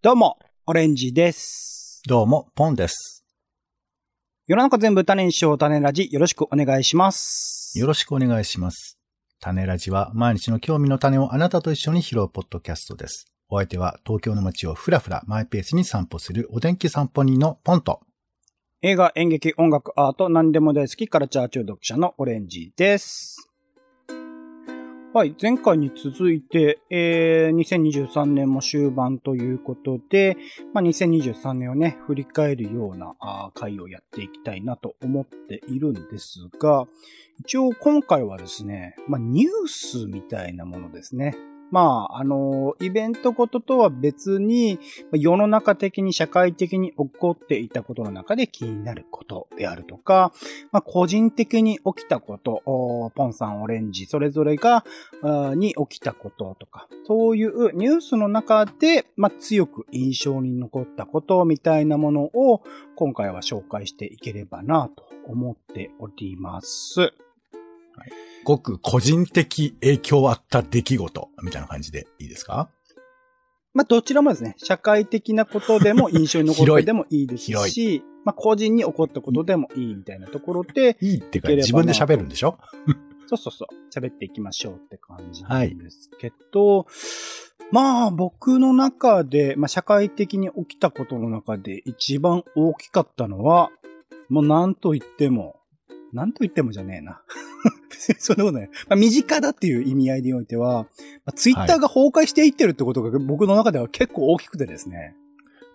どうも、オレンジです。どうも、ポンです。世の中全部種にしよう種ラジ、よろしくお願いします。よろしくお願いします。種ラジは毎日の興味の種をあなたと一緒に拾うポッドキャストです。お相手は東京の街をふらふらマイペースに散歩するお天気散歩人のポンと。映画、演劇、音楽、アート、何でも大好き、カルチャー中毒者のオレンジです。はい、前回に続いて、えー、2023年も終盤ということで、まあ、2023年をね、振り返るようなあ回をやっていきたいなと思っているんですが、一応今回はですね、まあ、ニュースみたいなものですね。まあ、あの、イベントごととは別に、世の中的に社会的に起こっていたことの中で気になることであるとか、まあ、個人的に起きたこと、ポンさん、オレンジ、それぞれが、に起きたこととか、そういうニュースの中で、まあ、強く印象に残ったことみたいなものを今回は紹介していければなと思っております。ごく個人的影響あった出来事みたいな感じでいいですか？まあ、どちらもですね、社会的なことでも 印象に残ってでもいいです広し、まあ、個人に起こったことでもいいみたいなところで、いいってか自分で喋るんでしょ？そうそうそう、喋っていきましょうって感じなんですけど、まあ僕の中で、まあ社会的に起きたことの中で一番大きかったのは、もう何と言っても、何と言ってもじゃねえな。そんなことない。まあ、身近だっていう意味合いにおいては、まあ、ツイッターが崩壊していってるってことが僕の中では結構大きくてですね。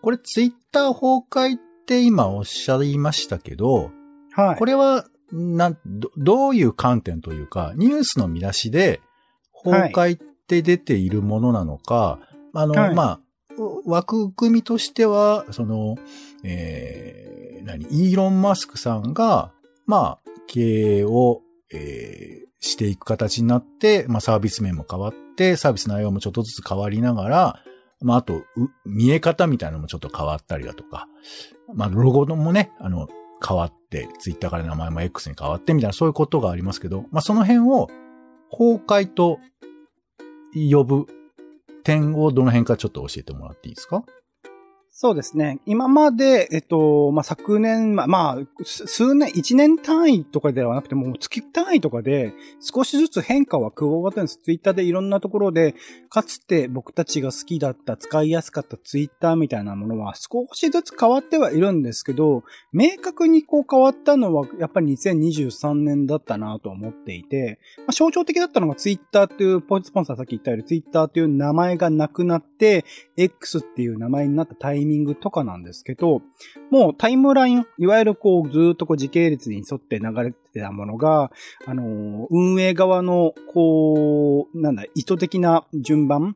これツイッター崩壊って今おっしゃいましたけど、はい。これは、なん、どどういう観点というか、ニュースの見出しで、崩壊って出ているものなのか、あの、はいまあ、う枠組みとしては、その、えー、何、イーロン・マスクさんが、まあ、経営を、えーしていく形になって、まあ、サービス面も変わって、サービス内容もちょっとずつ変わりながら、まあ、あと、見え方みたいなのもちょっと変わったりだとか、まあ、ロゴもね、あの、変わって、ツイッターから名前も X に変わってみたいなそういうことがありますけど、まあその辺を崩壊と呼ぶ点をどの辺かちょっと教えてもらっていいですか？そうですね。今まで、えっと、まあ、昨年、まあ、まあ、数年、一年単位とかではなくてもう、月単位とかで、少しずつ変化は加わってるんです。ツイッターでいろんなところで、かつて僕たちが好きだった、使いやすかったツイッターみたいなものは、少しずつ変わってはいるんですけど、明確にこう変わったのは、やっぱり2023年だったなと思っていて、まあ、象徴的だったのがツイッターっていう、ポイントスポンサーさっき言ったように、ツイッターっていう名前がなくなって、X っていう名前になったタイミングミングとかなんですけど、もうタイムライン、いわゆるこうずっとこう時系列に沿って流れてたものが、あのー運営側のこう、なんだ、意図的な順番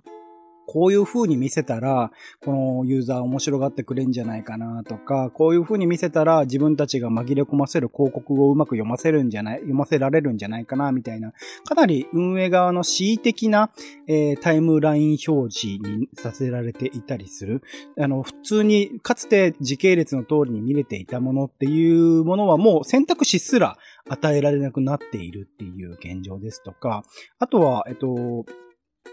こういう風に見せたら、このユーザー面白がってくれんじゃないかなとか、こういう風に見せたら自分たちが紛れ込ませる広告をうまく読ませるんじゃない、読ませられるんじゃないかなみたいな、かなり運営側の恣意的な、えータイムライン表示にさせられていたりする。あの、普通に、かつて時系列の通りに見れていたものっていうものはもう選択肢すら与えられなくなっているっていう現状ですとか、あとは、えっと、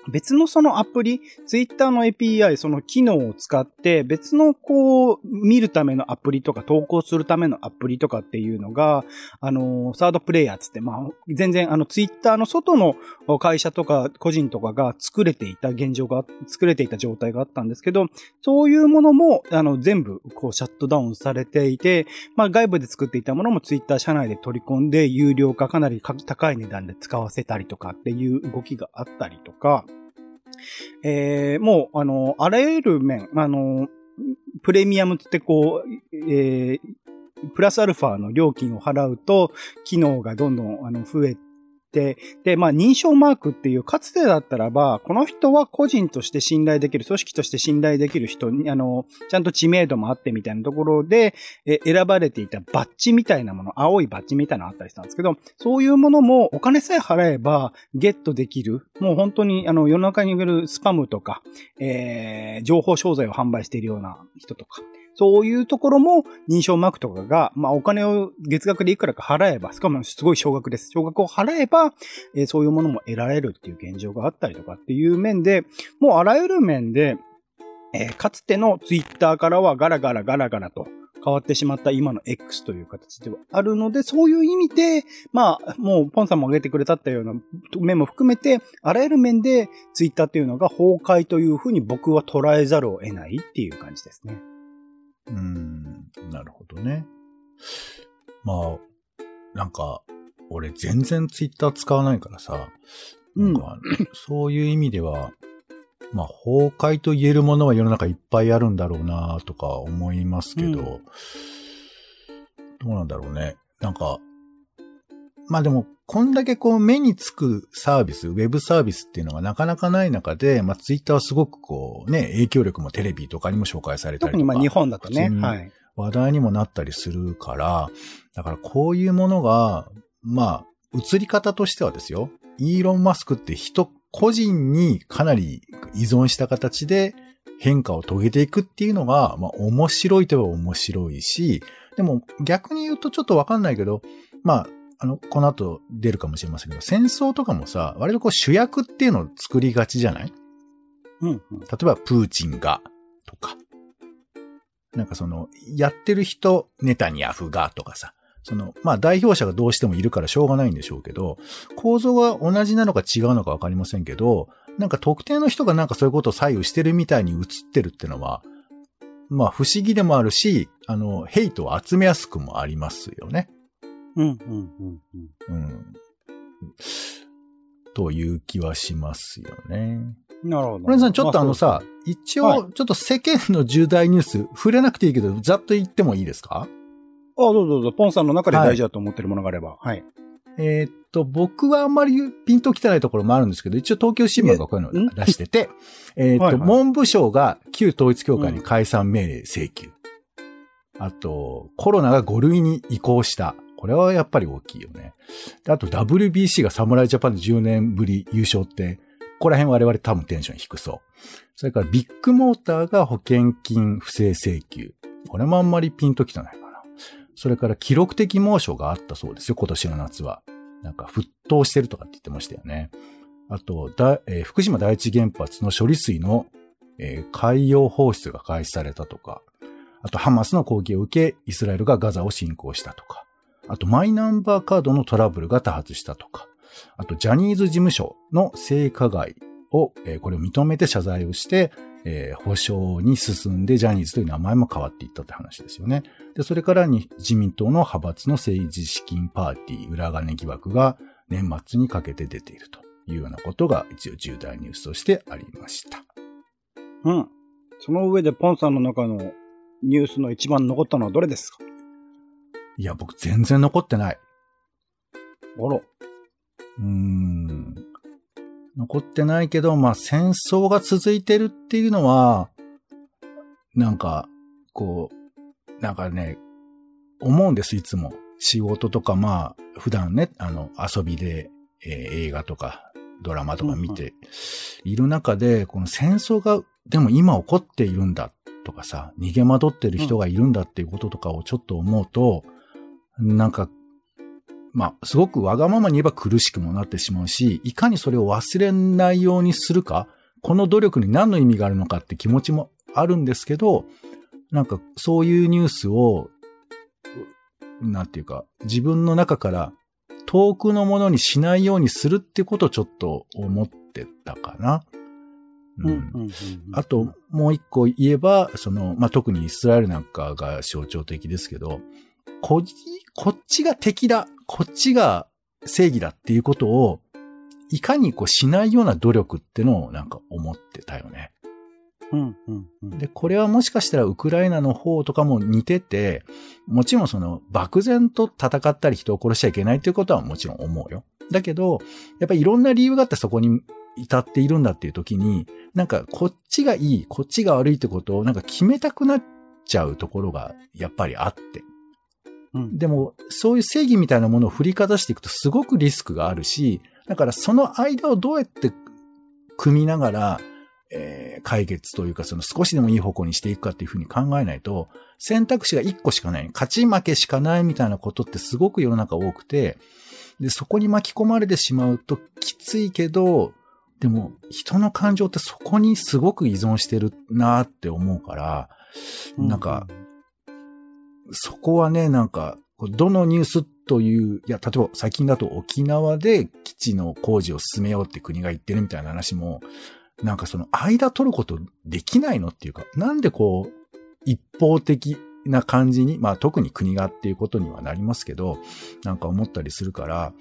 別のそのアプリ、ツイッターの API、その機能を使って、別のこう、見るためのアプリとか、投稿するためのアプリとかっていうのが、あの、サードプレイヤーつって、まあ、全然あの、ツイッターの外の会社とか個人とかが作れていた現状が、作れていた状態があったんですけど、そういうものも、あの、全部、こう、シャットダウンされていて、まあ、外部で作っていたものもツイッター社内で取り込んで、有料化かなり高い値段で使わせたりとかっていう動きがあったりとか、えー、もう、あの、あらゆる面、あの、プレミアムってこう、えー、プラスアルファの料金を払うと、機能がどんどんあの増えて、で、まあ認証マークっていう、かつてだったらば、この人は個人として信頼できる、組織として信頼できる人に、あの、ちゃんと知名度もあってみたいなところで、え選ばれていたバッジみたいなもの、青いバッジみたいなのあったりしたんですけど、そういうものもお金さえ払えばゲットできる。もう本当にあの世の中にいるスパムとか、えー、情報商材を販売しているような人とか、そういうところも認証マークとかが、まあお金を月額でいくらか払えば、しかもすごい少額です。少額を払えば、えーそういうものも得られるっていう現状があったりとかっていう面で、もうあらゆる面で、えーかつてのツイッターからはガラガラガラガラと変わってしまった今の X という形ではあるので、そういう意味で、まあ、もうポンさんも挙げてくれたったような面も含めて、あらゆる面でツイッターっていうのが崩壊というふうに僕は捉えざるを得ないっていう感じですね。うーん、なるほどね。まあ、なんか、俺全然ツイッター使わないからさ、なんか、そういう意味では、まあ、崩壊と言えるものは世の中いっぱいあるんだろうなとか思いますけど、うんどうなんだろうね。なんか、まあでも、こんだけこう目につくサービス、ウェブサービスっていうのがなかなかない中で、まあツイッターはすごくこうね、影響力もテレビとかにも紹介されたりとか。特にまあ日本だとね。はい。話題にもなったりするから、だからこういうものが、まあ、映り方としてはですよ、イーロン・マスクって人個人にかなり依存した形で変化を遂げていくっていうのが、まあ面白いといえば面白いし、でも逆に言うとちょっとわかんないけど、まあ、あの、この後出るかもしれませんけど、戦争とかもさ、割とこう主役っていうのを作りがちじゃない？うんうん。例えば、プーチンが、とか。なんかその、やってる人、ネタニヤフが、とかさ。その、まあ代表者がどうしてもいるからしょうがないんでしょうけど、構造が同じなのか違うのかわかりませんけど、なんか特定の人がなんかそういうことを左右してるみたいに映ってるってのは、まあ不思議でもあるし、あの、ヘイトを集めやすくもありますよね。うんうんうんうん。うん。という気はしますよね。なるほど。これさん、ちょっとあのまさ、一は応、ちょっと世間の重大ニュース、触れなくていいけど、ざっと言ってもいいですか？あ、どうぞどうぞ。ポンさんの中で大事だと思ってるものがあれば。はい。えーっと、僕はあんまりピンと来てないところもあるんですけど、一応東京新聞がこういうのを出してて、えーっと、はいはい文部省が旧統一協会に解散命令請求。あと、コロナが5類に移行した。これはやっぱり大きいよね。であと、WBC が侍ジャパンで10年ぶり優勝って、ここら辺我々多分テンション低そう。それからビッグモーターが保険金不正請求。これもあんまりピンときてないかな。それから記録的猛暑があったそうですよ、今年の夏は。なんか沸騰してるとかって言ってましたよね。あと、だえー福島第一原発の処理水の、えー海洋放出が開始されたとか、あとハマスの攻撃を受け、イスラエルがガザを侵攻したとか、あとマイナンバーカードのトラブルが多発したとか、あとジャニーズ事務所の性加害を、えーこれを認めて謝罪をして、えー保証に進んでジャニーズという名前も変わっていったって話ですよね。で、それからに自民党の派閥の政治資金パーティー裏金疑惑が年末にかけて出ているというようなことが一応重大ニュースとしてありました。うん。その上でポンさんの中のニュースの一番残ったのはどれですか？いや、僕全然残ってない。あら。うーん。残ってないけど、まあ戦争が続いてるっていうのは、なんか、こう、なんかね、思うんです、いつも。仕事とか、まあ、普段ね、あの、遊びで、えー映画とか、ドラマとか見ている中で、この戦争が、でも今起こっているんだとかさ、逃げ惑ってる人がいるんだっていうこととかをちょっと思うと、なんか、まあ、すごくわがままに言えば苦しくもなってしまうし、いかにそれを忘れないようにするか、この努力に何の意味があるのかって気持ちもあるんですけど、なんかそういうニュースを、なんていうか、自分の中から遠くのものにしないようにするってことをちょっと思ってたかな。うんうんあと、もう一個言えば、その、まあ、特にイスラエルなんかが象徴的ですけど、こっち、こっちが敵だ、こっちが正義だっていうことを、いかにこうしないような努力ってのをなんか思ってたよね。うんうんうんで、これはもしかしたらウクライナの方とかも似てて、もちろんその漠然と戦ったり人を殺しちゃいけないっていうことはもちろん思うよ。だけど、やっぱりいろんな理由があってそこに至っているんだっていう時に、なんかこっちがいい、こっちが悪いってことをなんか決めたくなっちゃうところがやっぱりあって。うん。でも、そういう正義みたいなものを振りかざしていくとすごくリスクがあるし、だからその間をどうやって組みながら、えー解決というかその少しでもいい方向にしていくかっていうふうに考えないと、選択肢が一個しかない、勝ち負けしかないみたいなことってすごく世の中多くて、で、そこに巻き込まれてしまうときついけど、でも、人の感情ってそこにすごく依存してるなって思うから、なんか、そこはね、なんか、どのニュースという、いや、例えば最近だと沖縄で基地の工事を進めようって国が言ってるみたいな話も、なんかその間取ることできないのっていうか、なんでこう、一方的な感じに、まあ特に国がっていうことにはなりますけど、なんか思ったりするから、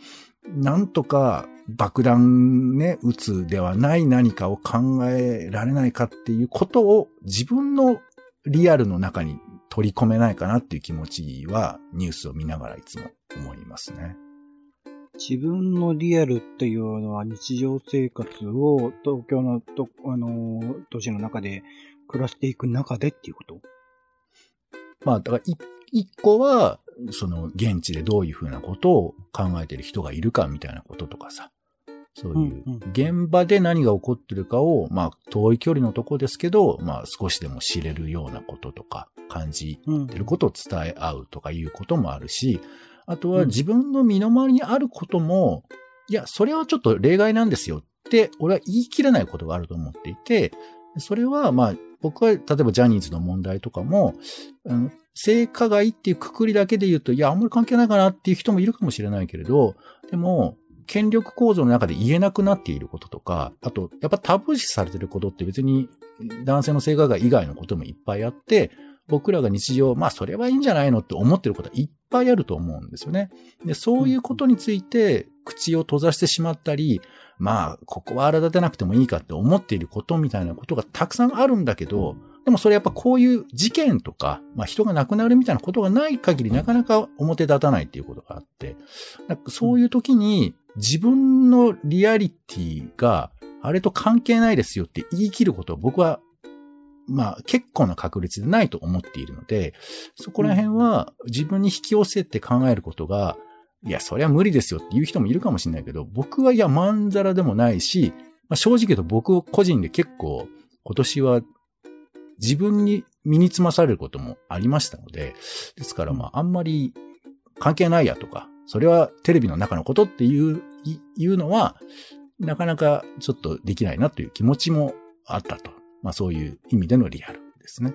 なんとか爆弾ね、撃つではない何かを考えられないかっていうことを自分のリアルの中に取り込めないかなっていう気持ちはニュースを見ながらいつも思いますね。自分のリアルっていうのは日常生活を東京のと、あのー、都市の中で暮らしていく中でっていうこと？まあ、だからい一個は、その現地でどういうふうなことを考えてる人がいるかみたいなこととかさ。そういううんうん、現場で何が起こってるかを、まあ、遠い距離のとこですけど、まあ、少しでも知れるようなこととか、感じうんてることを伝え合うとかいうこともあるし、あとはうん。自分の身の回りにあることも、いや、それはちょっと例外なんですよって、俺は言い切れないことがあると思っていて、それはまあ、僕は例えばジャニーズの問題とかも、あの性加害っていうくくりだけで言うと、いや、あんまり関係ないかなっていう人もいるかもしれないけれど、でも、権力構造の中で言えなくなっていることとか、あと、やっぱタブー視されてることって別に男性の性加害以外のこともいっぱいあって、僕らが日常、まあそれはいいんじゃないのって思ってることはいっぱいあると思うんですよね。で、そういうことについて口を閉ざしてしまったり、まあ、ここは荒立てなくてもいいかって思っていることみたいなことがたくさんあるんだけど、でもそれやっぱこういう事件とか、まあ人が亡くなるみたいなことがない限りなかなか表立たないっていうことがあって、なんかそういう時に自分のリアリティがあれと関係ないですよって言い切ることは僕はまあ結構な確率でないと思っているので、そこら辺は自分に引き寄せて考えることが、いや、そりゃ無理ですよっていう人もいるかもしれないけど、僕はいや、まんざらでもないし、まあ、正直言うと僕個人で結構今年は自分に身につまされることもありましたので、ですからまああんまり関係ないやとか、それはテレビの中のことっていう、いいうのは、なかなかちょっとできないなという気持ちもあったと。まあそういう意味でのリアルですね。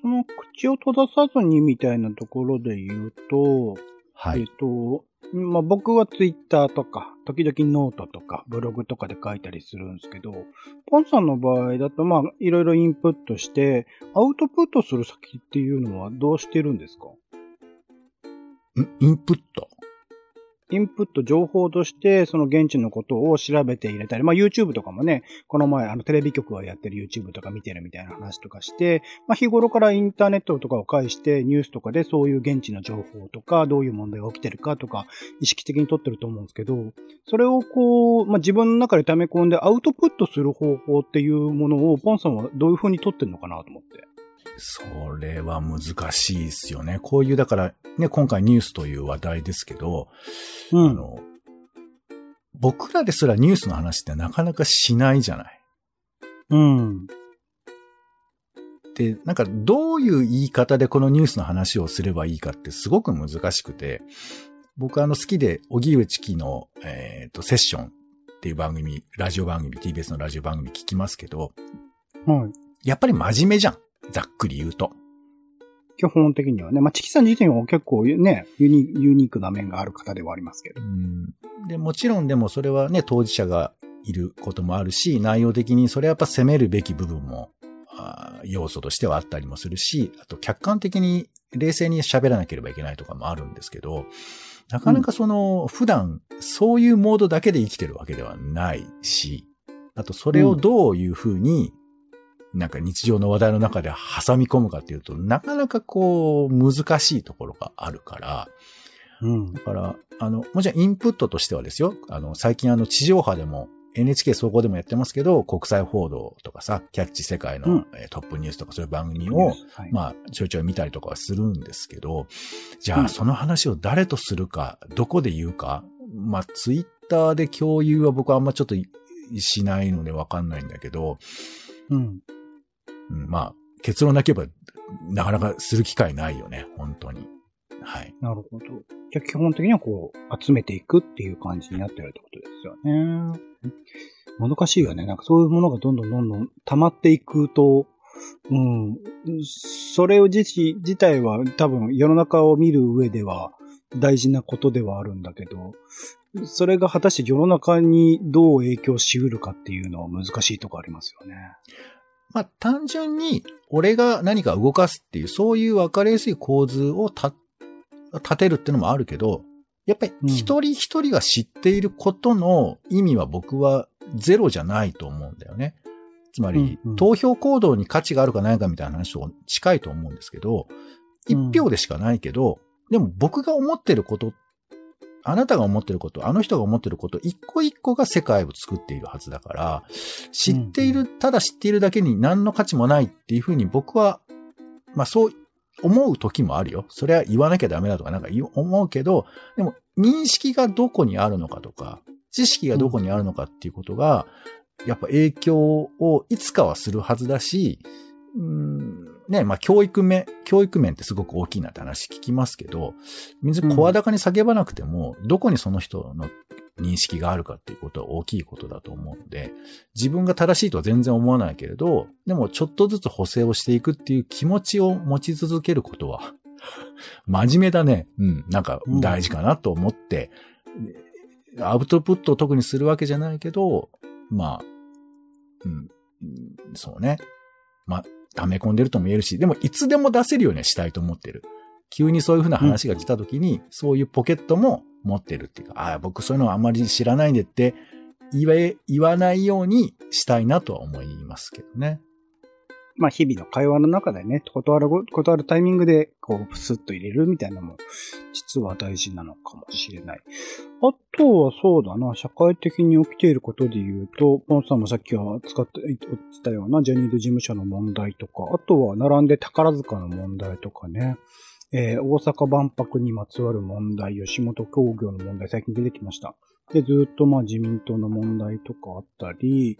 その口を閉ざさずにみたいなところで言うと、えっはい。と、まあ、僕はツイッターとか、時々ノートとか、ブログとかで書いたりするんですけど、ポンさんの場合だと、まあ、いろいろインプットして、アウトプットする先っていうのはどうしてるんですか？ん？インプット？インプット情報として、その現地のことを調べて入れたり、まあ YouTube とかもね、この前、あのテレビ局がやってる YouTube とか見てるみたいな話とかして、まあ日頃からインターネットとかを介して、ニュースとかでそういう現地の情報とか、どういう問題が起きてるかとか、意識的に取ってると思うんですけど、それをこう、まあ自分の中で溜め込んでアウトプットする方法っていうものを、ポンさんはどういう風に取ってるのかなと思って。それは難しいですよね。こういう、だから、ね、今回ニュースという話題ですけど、うんあの、僕らですらニュースの話ってなかなかしないじゃない。うん。で、なんかどういう言い方でこのニュースの話をすればいいかってすごく難しくて、僕あの好きで、荻上チキの、えっ、と、セッションっていう番組、ラジオ番組、TBS のラジオ番組聞きますけど、はい。やっぱり真面目じゃん。ざっくり言うと。基本的にはね。まあ、チキさん自身は結構ね、ユニユニークな面がある方ではありますけど。で、もちろんでもそれはね、当事者がいることもあるし、内容的にそれはやっぱ責めるべき部分も、要素としてはあったりもするし、あと客観的に冷静に喋らなければいけないとかもあるんですけど、なかなかその、普段そういうモードだけで生きてるわけではないし、あとそれをどういうふうに、なんか日常の話題の中で挟み込むかっていうと、なかなかこう、難しいところがあるから、うんだ。から、あの、もちろんインプットとしてはですよ、あの、最近あの、地上波でも、NHK 総合でもやってますけど、国際報道とかさ、キャッチ世界の、トップニュースとかそういう番組を、はい、まあ、ちょいちょい見たりとかはするんですけど、じゃあ、うんその話を誰とするか、どこで言うか、まあ、ツイッターで共有は僕はあんまちょっといしないのでわかんないんだけど、うん。うん、まあ、結論だけ言えば、なかなかする機会ないよね、本当に。はい。なるほど。じゃあ基本的にはこう、集めていくっていう感じになってるってことですよね。もどかしいよね。なんかそういうものがどんどんどんどん溜まっていくと、うん。それを自、自体は多分世の中を見る上では大事なことではあるんだけど、それが果たして世の中にどう影響しうるかっていうのは難しいとこありますよね。まあ、単純に、俺が何か動かすっていう、そういう分かりやすい構図をた立てるっていうのもあるけど、やっぱり一人一人が知っていることの意味は僕はゼロじゃないと思うんだよね。つまり、うんうん。投票行動に価値があるかないかみたいな話と近いと思うんですけど、一票でしかないけど、でも僕が思ってること、あなたが思ってること、あの人が思ってること、一個一個が世界を作っているはずだから、知っている、ただ知っているだけに何の価値もないっていうふうに僕は、まあそう思う時もあるよ。それは言わなきゃダメだとかなんか思うけど、でも認識がどこにあるのかとか、知識がどこにあるのかっていうことが、やっぱ影響をいつかはするはずだし、うーんね、まあ教育面、教育面ってすごく大きいなって話聞きますけど、別に声高に叫ばなくても、どこにその人の認識があるかっていうことは大きいことだと思うので、自分が正しいとは全然思わないけれど、でもちょっとずつ補正をしていくっていう気持ちを持ち続けることは、真面目だね。うん、なんか大事かなと思って、アウトプットを特にするわけじゃないけど、まあ、うんそうね。まあ、溜め込んでるとも言えるし、でもいつでも出せるようにはしたいと思ってる。急にそういうふうな話が来た時に、そういうポケットも持ってるっていうか、ああ、僕そういうのはあんまり知らないんでって言え、言わないようにしたいなとは思いますけどね。まあ日々の会話の中でね、断る、断るタイミングで、こう、プスッと入れるみたいなのも、実は大事なのかもしれない。あとはそうだな、社会的に起きていることで言うと、ポンさんもさっきは使って言ってたようなジャニーズ事務所の問題とか、あとは並んで宝塚の問題とかね、えー大阪万博にまつわる問題、吉本工業の問題、最近出てきました。で、ずっとまあ自民党の問題とかあったり、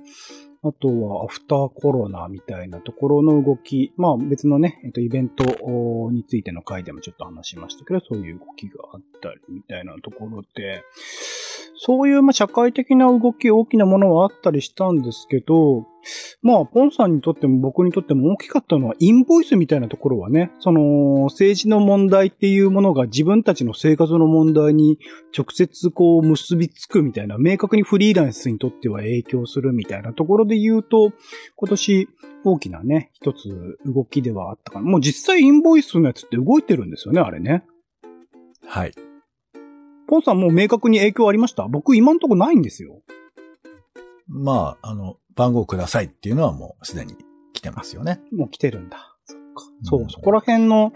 あとはアフターコロナみたいなところの動き、まあ別のね、えっと、イベントについての回でもちょっと話しましたけど、そういう動きがあったりみたいなところで、そういうまあ社会的な動き、大きなものはあったりしたんですけど、まあ、ポンさんにとっても僕にとっても大きかったのは、インボイスみたいなところはね、その、政治の問題っていうものが自分たちの生活の問題に直接こう結びつくみたいな、明確にフリーランスにとっては影響するみたいなところで言うと、今年大きなね、一つ動きではあったかな。もう実際インボイスのやつって動いてるんですよね、あれね。はい。ポンさんもう明確に影響ありました？僕今んとこないんですよ。まあ、あの、番号くださいっていうのはもうすでに来てますよね。もう来てるんだ。そっか。そうう、んそこら辺の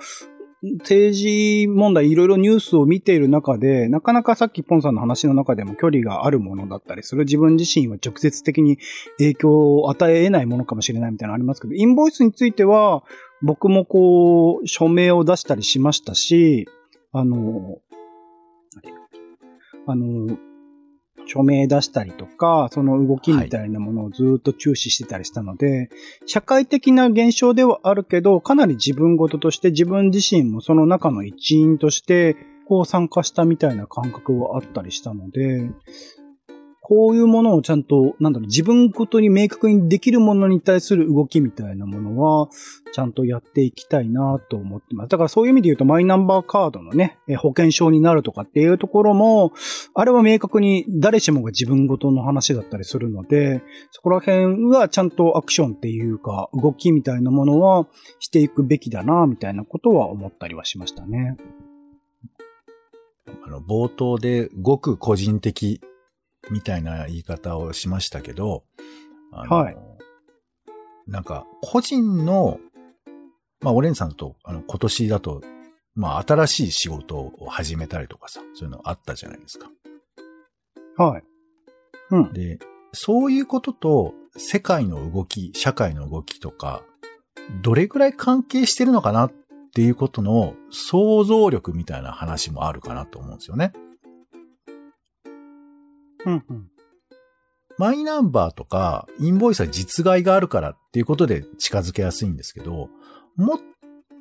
政治問題、いろいろニュースを見ている中で、なかなかさっきポンさんの話の中でも距離があるものだったりする自分自身は直接的に影響を与え得ないものかもしれないみたいなのありますけど、インボイスについては僕もこう、署名を出したりしましたし、あの、あの、署名出したりとか、その動きみたいなものをずっと注視してたりしたので、社会的な現象ではあるけど、かなり自分事として自分自身もその中の一員として、こう参加したみたいな感覚はあったりしたので、こういうものをちゃんと、なんだろう、自分ごとに明確にできるものに対する動きみたいなものは、ちゃんとやっていきたいなと思ってます。だからそういう意味で言うと、マイナンバーカードのね、保険証になるとかっていうところも、あれは明確に誰しもが自分ごとの話だったりするので、そこら辺はちゃんとアクションっていうか、動きみたいなものはしていくべきだな、みたいなことは思ったりはしましたね。あの、冒頭でごく個人的みたいな言い方をしましたけど、はいなんか、個人の、まあ、オレンさんと、あの、今年だと、まあ、新しい仕事を始めたりとかさ、そういうのあったじゃないですか。はい。うん。で、そういうことと、世界の動き、社会の動きとか、どれぐらい関係してるのかなっていうことの想像力みたいな話もあるかなと思うんですよね。マイナンバーとか、インボイスは実害があるからっていうことで近づけやすいんですけど、もっ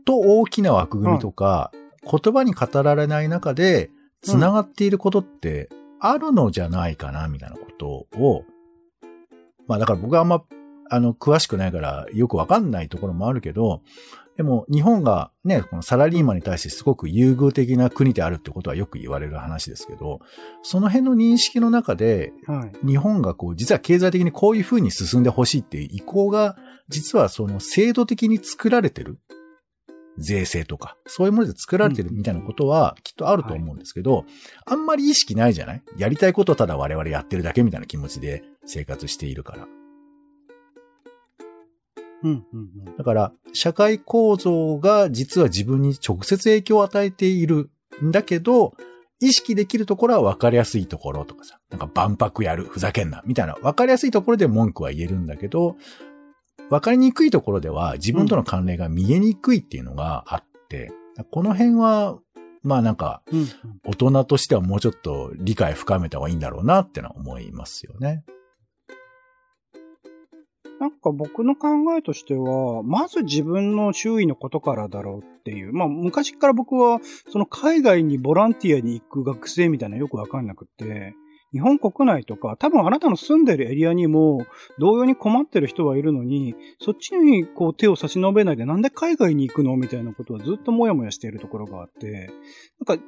と大きな枠組みとか、言葉に語られない中で、繋がっていることってあるのじゃないかな、みたいなことを、まあだから僕はあんま、あの、詳しくないからよくわかんないところもあるけど、でも日本がね、このサラリーマンに対してすごく優遇的な国であるってことはよく言われる話ですけど、その辺の認識の中で、日本がこう、実は経済的にこういう風に進んでほしいっていう意向が、実はその制度的に作られてる。税制とか、そういうもので作られてるみたいなことはきっとあると思うんですけど、あんまり意識ないじゃない？やりたいことをただ我々やってるだけみたいな気持ちで生活しているから。うんうんうん、だから、社会構造が実は自分に直接影響を与えているんだけど、意識できるところは分かりやすいところとかさ、なんか万博やる、ふざけんな、みたいな分かりやすいところで文句は言えるんだけど、分かりにくいところでは自分との関連が見えにくいっていうのがあって、うん、この辺は、まあなんか、大人としてはもうちょっと理解深めた方がいいんだろうなってのは思いますよね。なんか僕の考えとしては、まず自分の周囲のことからだろうっていう。まあ昔から僕は、その海外にボランティアに行く学生みたいなよくわかんなくて、日本国内とか、多分あなたの住んでるエリアにも、同様に困ってる人はいるのに、そっちにこう手を差し伸べないでなんで海外に行くのみたいなことはずっともやもやしているところがあって、なんか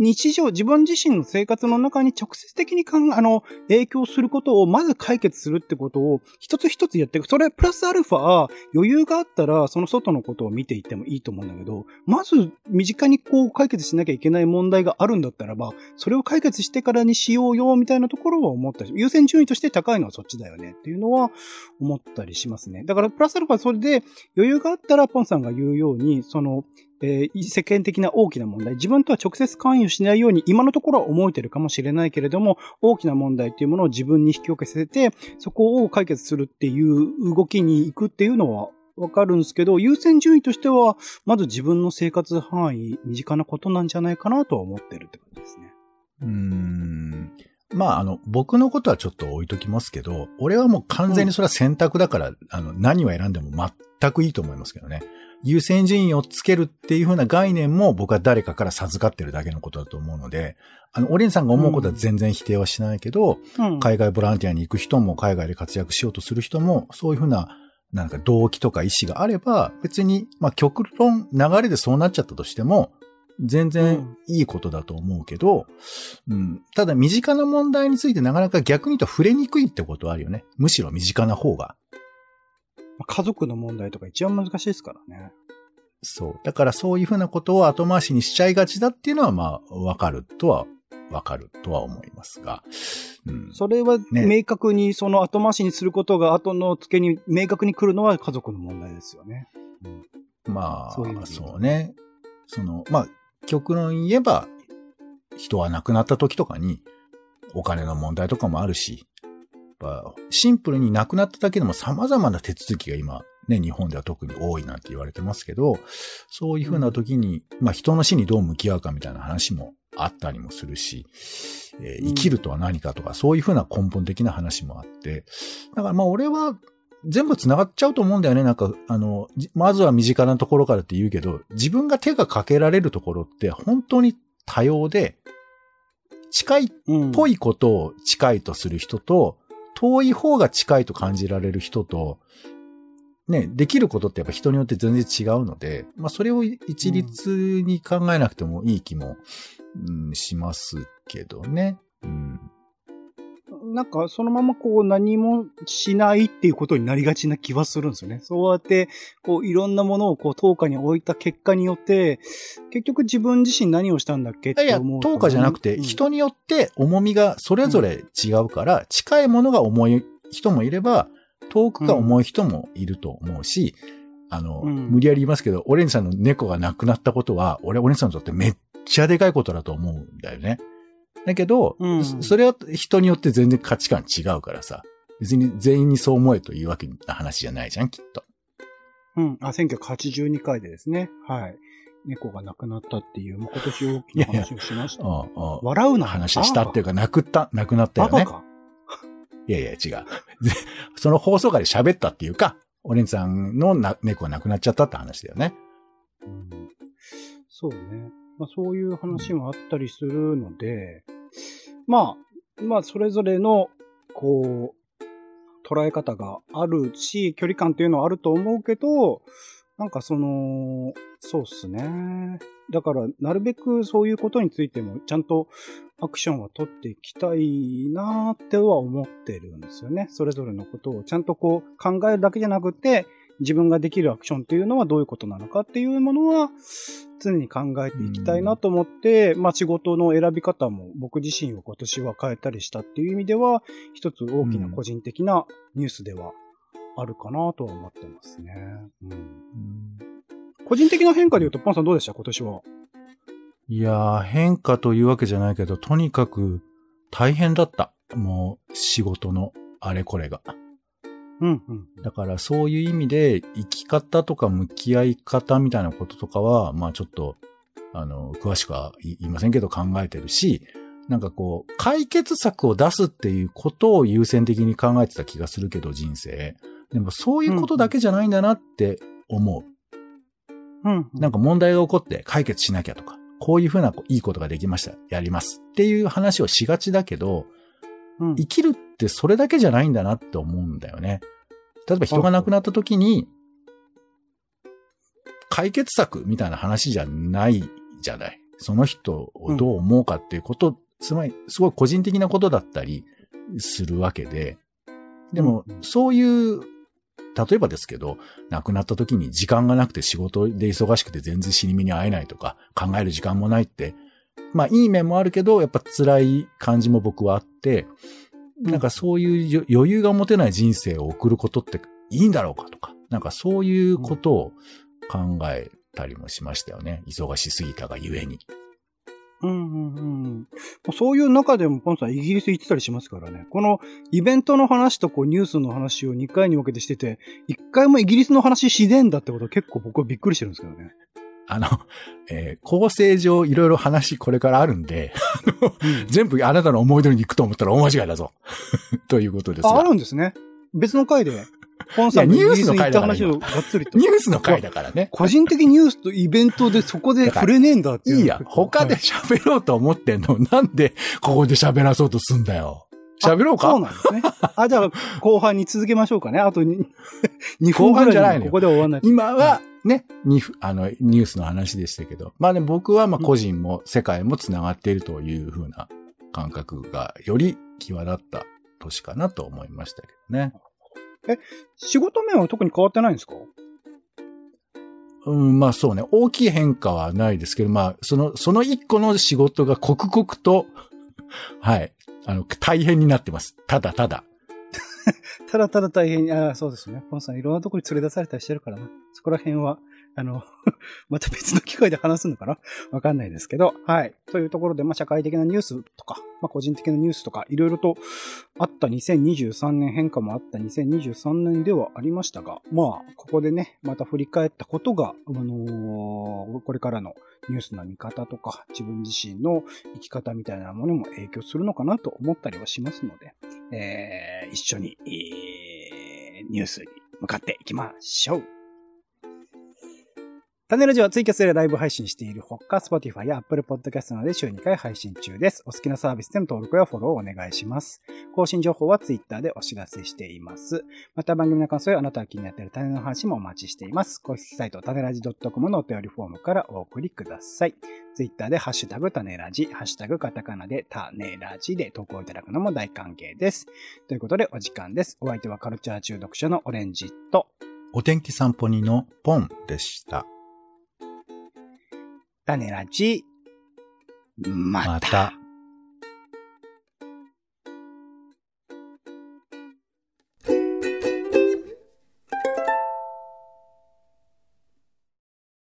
日常、自分自身の生活の中に直接的にかん、あの、影響することをまず解決するってことを一つ一つやっていく。それプラスアルファ、余裕があったらその外のことを見ていってもいいと思うんだけど、まず身近にこう解決しなきゃいけない問題があるんだったらば、それを解決してからにしようよ、みたいなところは思ったし、優先順位として高いのはそっちだよねっていうのは思ったりしますね。だからプラスアルファそれで余裕があったらポンさんが言うように、その、えー、世間的な大きな問題、自分とは直接関与しないように今のところは思えてるかもしれないけれども、大きな問題っていうものを自分に引き起こせて、そこを解決するっていう動きに行くっていうのはわかるんですけど、優先順位としては、まず自分の生活範囲、身近なことなんじゃないかなとは思ってるって感じですね。うーん。まあ、あの、僕のことはちょっと置いときますけど、俺はもう完全にそれは選択だから、うん、あの、何を選んでも全くいいと思いますけどね。優先順位をつけるっていう風な概念も僕は誰かから授かってるだけのことだと思うので、あの、オレンさんが思うことは全然否定はしないけど、うん、海外ボランティアに行く人も海外で活躍しようとする人も、そういう風な、なんか動機とか意思があれば、別に、まあ極論流れでそうなっちゃったとしても、全然いいことだと思うけど、うん、ただ身近な問題についてなかなか逆に言うと触れにくいってことはあるよね。むしろ身近な方が。家族の問題とか一番難しいですからね。そう。だからそういうふうなことを後回しにしちゃいがちだっていうのはまあわかるとはわかるとは思いますが。うん、それは明確にその後回しにすることが後の付けに明確に来るのは家族の問題ですよね。うん、まあ、そうそうね。その、まあ、極論言えば、人は亡くなった時とかにお金の問題とかもあるし、ぱ、シンプルになくなっただけでも様々な手続きが今、ね、日本では特に多いなんて言われてますけど、そういうふうな時に、まあ人の死にどう向き合うかみたいな話もあったりもするし、えー、生きるとは何かとか、そういうふうな根本的な話もあって、だからまあ俺は全部繋がっちゃうと思うんだよね。なんか、あの、まずは身近なところからって言うけど、自分が手がかけられるところって本当に多様で、近いっぽいことを近いとする人と、遠い方が近いと感じられる人と、ね、できることってやっぱ人によって全然違うので、まあそれを一律に考えなくてもいい気も、うん、しますけどね。うんなんかそのままこう何もしないっていうことになりがちな気はするんですよね。そうやって、こういろんなものをこう等価に置いた結果によって、結局自分自身何をしたんだっけって思う。いや、等価じゃなくて、人によって重みがそれぞれ違うから、うん、近いものが重い人もいれば、遠くが重い人もいると思うし、うん、あの、うん、無理やり言いますけど、オレンジさんの猫が亡くなったことは、俺、オレンジさんにとってめっちゃでかいことだと思うんだよね。だけど、うん、それは人によって全然価値観違うからさ、別に全員にそう思えというわけな話じゃないじゃん、きっと。うん。あ、1982回でですね。はい。猫が亡くなったっていう、もう今年大きな話をしました。いやいや笑うな話したっていうか、亡くった、亡くなったよね。いやいや、違う。その放送回で喋ったっていうか、オレンさんのな猫が亡くなっちゃったって話だよね。うん、そうね。まあ、そういう話もあったりするので、まあ、まあ、それぞれの、こう、捉え方があるし、距離感っていうのはあると思うけど、なんかその、そうっすね。だから、なるべくそういうことについても、ちゃんとアクションは取っていきたいなーっては思ってるんですよね。それぞれのことをちゃんとこう考えるだけじゃなくて、自分ができるアクションっていうのはどういうことなのかっていうものは常に考えていきたいなと思って、まあ仕事の選び方も僕自身を今年は変えたりしたっていう意味では、一つ大きな個人的なニュースではあるかなとは思ってますね。うん、個人的な変化で言うと、ポンさんどうでした？今年は。いやー、変化というわけじゃないけど、とにかく大変だった。もう仕事のあれこれが。うんうん。だからそういう意味で生き方とか向き合い方みたいなこととかは、まあちょっと、あの、詳しくは言いませんけど考えてるし、なんかこう、解決策を出すっていうことを優先的に考えてた気がするけど、人生。でもそういうことだけじゃないんだなって思う。うん、なんか問題が起こって解決しなきゃとか、こういうふうないいことができました。やります。っていう話をしがちだけど、うん、生きるってそれだけじゃないんだなって思うんだよね。例えば人が亡くなった時に、解決策みたいな話じゃないじゃない。その人をどう思うかっていうこと、うん、つまりすごい個人的なことだったりするわけで、でも、そういう例えばですけど、亡くなった時に時間がなくて仕事で忙しくて全然死に目に会えないとか、考える時間もないって、まあいい面もあるけど、やっぱ辛い感じも僕はあって、なんかそういう余裕が持てない人生を送ることっていいんだろうかとか、なんかそういうことを考えたりもしましたよね。忙しすぎたがゆえに。うんうんうん。そういう中でも、ポンさんイギリス行ってたりしますからね。このイベントの話とこうニュースの話を2回に分けてしてて、1回もイギリスの話しねえんだってことは結構僕はびっくりしてるんですけどね。あの、えー、構成上いろいろ話これからあるんで、うん、全部あなたの思い通りに行くと思ったら大間違いだぞ。ということですあ、あるんですね。別の回で。ポンさんニュースの回だから話をがっつりと。ニュースの回だからね。個人的ニュースとイベントでそこで触れねえんだっていう。いいや、他で喋ろうと思ってんの、なんでここで喋らそうとすんだよ。喋ろうか？そうなんですね。あ、じゃあ、後半に続けましょうかね。あと2、2分ぐらいにここで終わんない。今は、ね、に、あの、ニュースの話でしたけど。まあね、僕は、まあ、個人も世界も繋がっているというふうな感覚が、より際立った年かなと思いましたけどね。え、仕事面は特に変わってないんですか？うん、まあそうね。大きい変化はないですけど、まあ、その、その一個の仕事が刻々と、はい、あの、大変になってます。ただただ。ただただ大変に、ああ、そうですね。ポンさんいろんなとこに連れ出されたりしてるからな。そこら辺は、あの、また別の機会で話すのかな？わかんないですけど、はい。というところで、まあ、社会的なニュースとか、まあ、個人的なニュースとか、いろいろとあった2023年、変化もあった2023年ではありましたが、まあ、ここでね、また振り返ったことが、あのー、これからのニュースの見方とか、自分自身の生き方みたいなものも影響するのかなと思ったりはしますので、えー、一緒に、えー、ニュースに向かっていきましょう。種ラジはツイキャスでライブ配信しているほか、Spotify や Apple Podcast などで週2回配信中です。お好きなサービスでの登録やフォローをお願いします。更新情報は Twitter でお知らせしています。また番組の感想やあなたが気になっている種の話もお待ちしています。公式サイト、種ラジ .com のお便りフォームからお送りください。Twitter でハッシュタグ種ラジ、ハッシュタグカタカナで種ラジで投稿いただくのも大歓迎です。ということでお時間です。お相手はカルチャー中毒者のオレンジと、お天気散歩人のポンでした。種ラジ、また。また